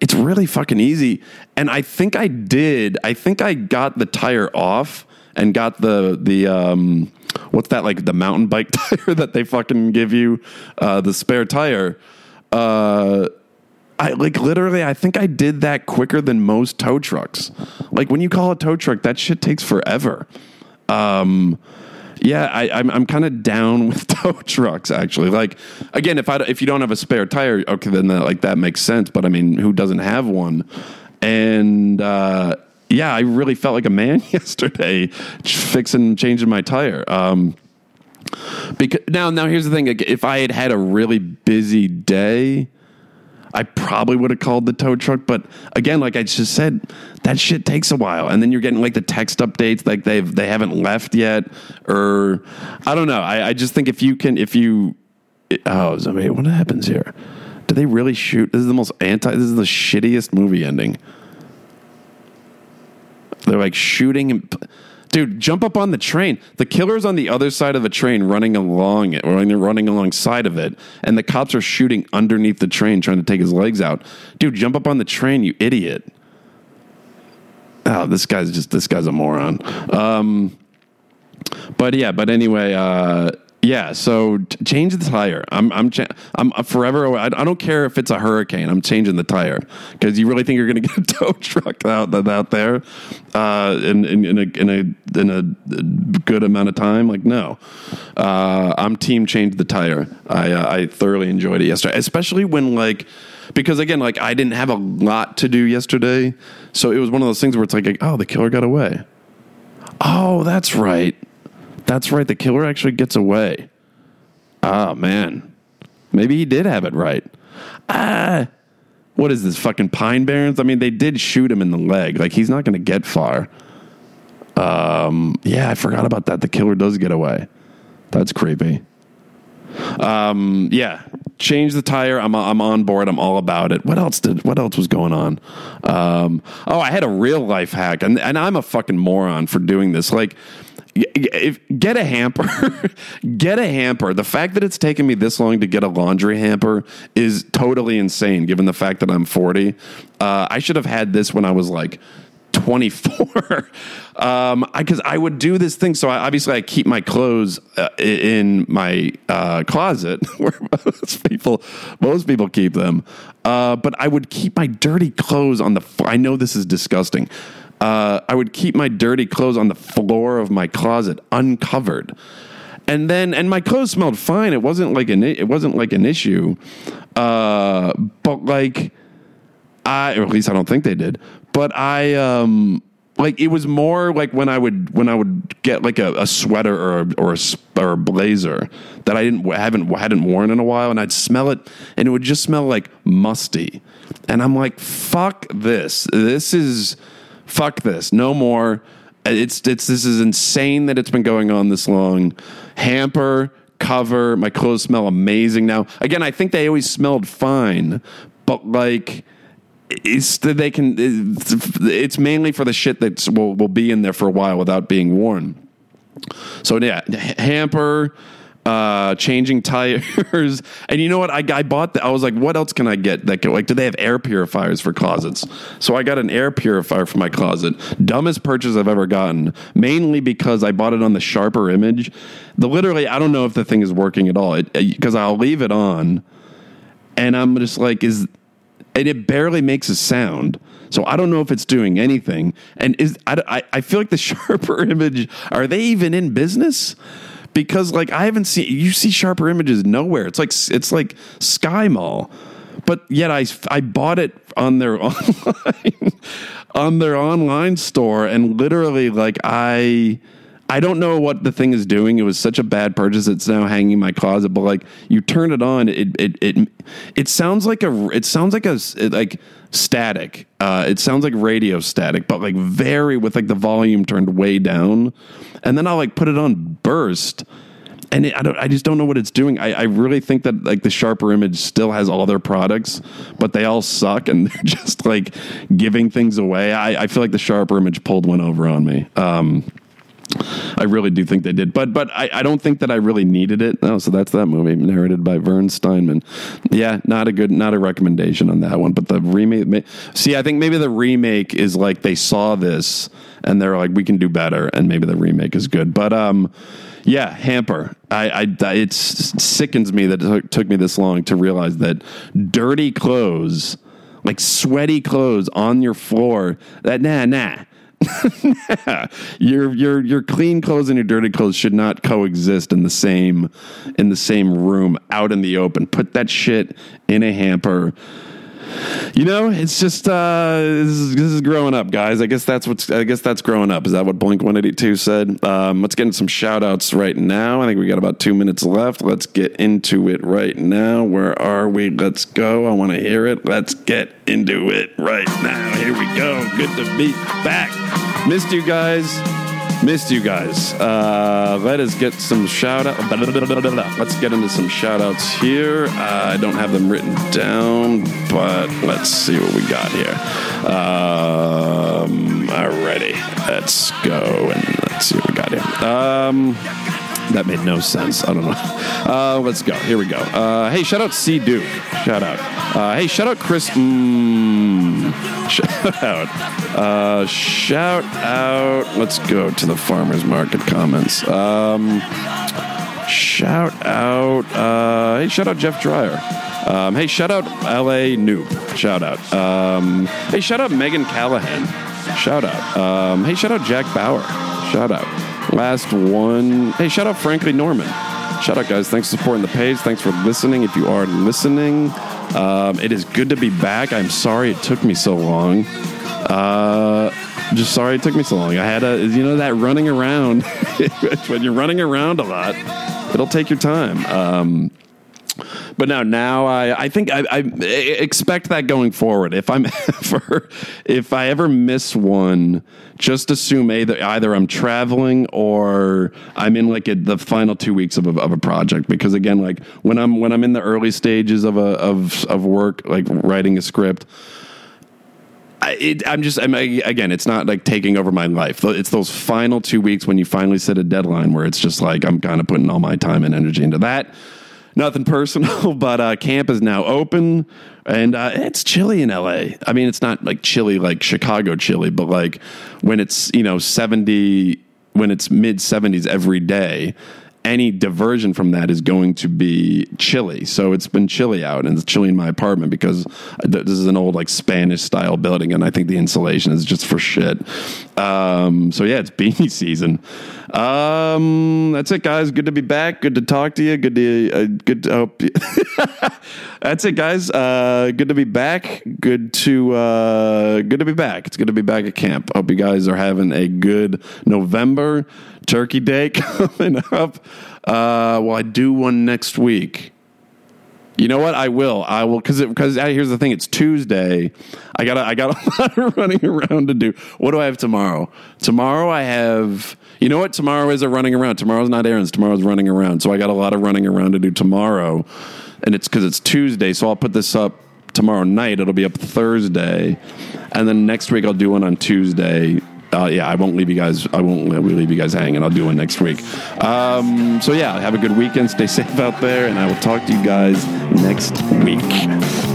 it's really fucking easy. And I think I did. I think I got the tire off and got the the um what's that like the mountain bike (laughs) tire that they fucking give you uh the spare tire uh I like literally I think I did that quicker than most tow trucks. Like when you call a tow truck, that shit takes forever. Um yeah, I, I'm I'm kind of down (laughs) with tow trucks actually. Like again, if I if you don't have a spare tire, okay, then that, like that makes sense. But I mean, who doesn't have one? And uh, yeah, I really felt like a man (laughs) yesterday, fixing changing my tire. Um, because now now here's the thing: if I had had a really busy day, I probably would have called the tow truck. But again, like I just said, that shit takes a while, and then you're getting like the text updates, like they've they haven't left yet, or I don't know. I, I just think if you can, if you, oh, so wait, what happens here? Do they really shoot? This is the most anti. This is the shittiest movie ending. They're like shooting and. Dude, jump up on the train. The killer's on the other side of the train running along it, or running alongside of it, and the cops are shooting underneath the train trying to take his legs out. Dude, jump up on the train, you idiot. Oh, this guy's just this guy's a moron. Um, but yeah, but anyway, uh, yeah. So change the tire. I'm I'm cha- I'm forever. I, I don't care if it's a hurricane. I'm changing the tire because you really think you're going (laughs) to get a tow truck out out there uh, in, in, in a in a in a good amount of time? Like no. Uh, I'm team change the tire. I uh, I thoroughly enjoyed it yesterday, especially when like because again, like I didn't have a lot to do yesterday, so it was one of those things where it's like, oh, the killer got away. Oh, that's right. That's right. The killer actually gets away. Oh man, maybe he did have it right. Ah, what is this fucking Pine Barrens? I mean, they did shoot him in the leg. Like he's not going to get far. Um, yeah, I forgot about that. The killer does get away. That's creepy. Um, yeah, change the tire. I'm I'm on board. I'm all about it. What else did? What else was going on? Um, oh, I had a real life hack, and and I'm a fucking moron for doing this. Like get a hamper. (laughs) get a hamper. The fact that it's taken me this long to get a laundry hamper is totally insane, given the fact that I'm 40. Uh, I should have had this when I was like 24 (laughs) um because I, I, would do this thing so I, obviously i keep my clothes uh, in my uh, closet (laughs) where most people most people keep them uh, but i would keep my dirty clothes on the i know this is disgusting uh, I would keep my dirty clothes on the floor of my closet uncovered. And then, and my clothes smelled fine. It wasn't like an, it wasn't like an issue. Uh, but like, I, or at least I don't think they did. But I, um, like it was more like when I would when I would get like a, a sweater or or a, or a blazer that I didn't haven't hadn't worn in a while, and I'd smell it, and it would just smell like musty, and I'm like, fuck this. This is fuck this, no more. It's it's this is insane that it's been going on this long. Hamper cover, my clothes smell amazing now. Again, I think they always smelled fine, but like it's that they can it's mainly for the shit that will will be in there for a while without being worn. So yeah, hamper uh, changing tires. (laughs) and you know what? I, I bought that. I was like, what else can I get that can, like, do they have air purifiers for closets? So I got an air purifier for my closet. Dumbest purchase I've ever gotten, mainly because I bought it on the sharper image. The literally, I don't know if the thing is working at all it because I'll leave it on and I'm just like, is, and it barely makes a sound. So I don't know if it's doing anything. And is I, I feel like the (laughs) sharper image are they even in business? Because like I haven't seen you see sharper images nowhere. It's like it's like SkyMall, but yet I I bought it on their (laughs) online on their online store and literally like I. I don't know what the thing is doing. It was such a bad purchase. It's now hanging in my closet. But like you turn it on, it it it it sounds like a it sounds like a like static. Uh, it sounds like radio static, but like very with like the volume turned way down. And then I'll like put it on burst. And it, I don't. I just don't know what it's doing. I, I really think that like the sharper image still has all their products, but they all suck, and (laughs) they're just like giving things away. I, I feel like the sharper image pulled one over on me. Um, I really do think they did, but but I, I don't think that I really needed it. Oh, so that's that movie narrated by Vern Stierman. Yeah, not a good, not a recommendation on that one. But the remake, see, I think maybe the remake is like they saw this and they're like, we can do better, and maybe the remake is good. But um, yeah, hamper. I, I it sickens me that it took, took me this long to realize that dirty clothes, like sweaty clothes on your floor, that nah nah (laughs) your your your clean clothes and your dirty clothes should not coexist in the same in the same room out in the open. Put that shit in a hamper. You know, it's just uh, this, is, this is growing up, guys. I guess that's what's. I guess that's growing up. Is that what Blink One Eighty Two said? Um, let's get into some shout outs right now. I think we got about two minutes left. Let's get into it right now. Where are we? Let's go. I want to hear it. Let's get into it right now. Here we go. Good to be back. Missed you guys. Missed you guys. Uh, let us get some shout out. Let's get into some shout outs here. Uh, I don't have them written down, but let's see what we got here. Um, alrighty. Let's go and let's see what we got here. Um, that made no sense. I don't know. (laughs) Uh, let's go. Here we go. Uh, hey, shout out C Duke. Shout out. Uh, hey, shout out Chris. Mm, (laughs) shout out. Uh, shout out. Let's go to the farmers market comments. Um, shout out. Uh, hey, shout out Jeff Dryer. Um, hey, shout out LA Noob. Shout out. Um, hey, shout out Megan Callahan. Shout out. Um, hey, shout out Jack Bauer. Shout out. Last one. Hey, shout out Frankly Norman. Shout out, guys. Thanks for supporting the page. Thanks for listening. If you are listening, um, it is good to be back. I'm sorry it took me so long. Uh, just sorry it took me so long. I had a, you know, that running around. (laughs) when you're running around a lot, it'll take your time. Um, but now, now I, I think I, I, expect that going forward. If I'm (laughs) ever, if I ever miss one, just assume either either I'm traveling or I'm in like a, the final two weeks of a, of a project. Because again, like when I'm when I'm in the early stages of a of of work, like writing a script. I, am just I'm, again. It's not like taking over my life. It's those final two weeks when you finally set a deadline where it's just like I'm kind of putting all my time and energy into that nothing personal, (laughs) but uh, camp is now open and uh, it's chilly in LA. I mean, it's not like chilly like Chicago chilly, but like when it's, you know, 70, when it's mid 70s every day, any diversion from that is going to be chilly. So it's been chilly out, and it's chilly in my apartment because this is an old like Spanish style building, and I think the insulation is just for shit. Um, so yeah, it's beanie (laughs) season. Um, that's it, guys. Good to be back. Good to talk to you. Good to uh, good to hope. (laughs) that's it, guys. Uh, good to be back. Good to uh, good to be back. It's good to be back at camp. Hope you guys are having a good November. Turkey Day (laughs) coming up. Uh, well, I do one next week. You know what? I will. I will because because here's the thing. It's Tuesday. I got I got (laughs) a lot of running around to do. What do I have tomorrow? Tomorrow I have. You know what? Tomorrow is a running around. Tomorrow's not errands. Tomorrow's running around. So I got a lot of running around to do tomorrow, and it's because it's Tuesday. So I'll put this up tomorrow night. It'll be up Thursday, and then next week I'll do one on Tuesday uh, yeah, I won't leave you guys. I won't leave you guys hanging. I'll do one next week. Um, so yeah, have a good weekend. Stay safe out there, and I will talk to you guys next week.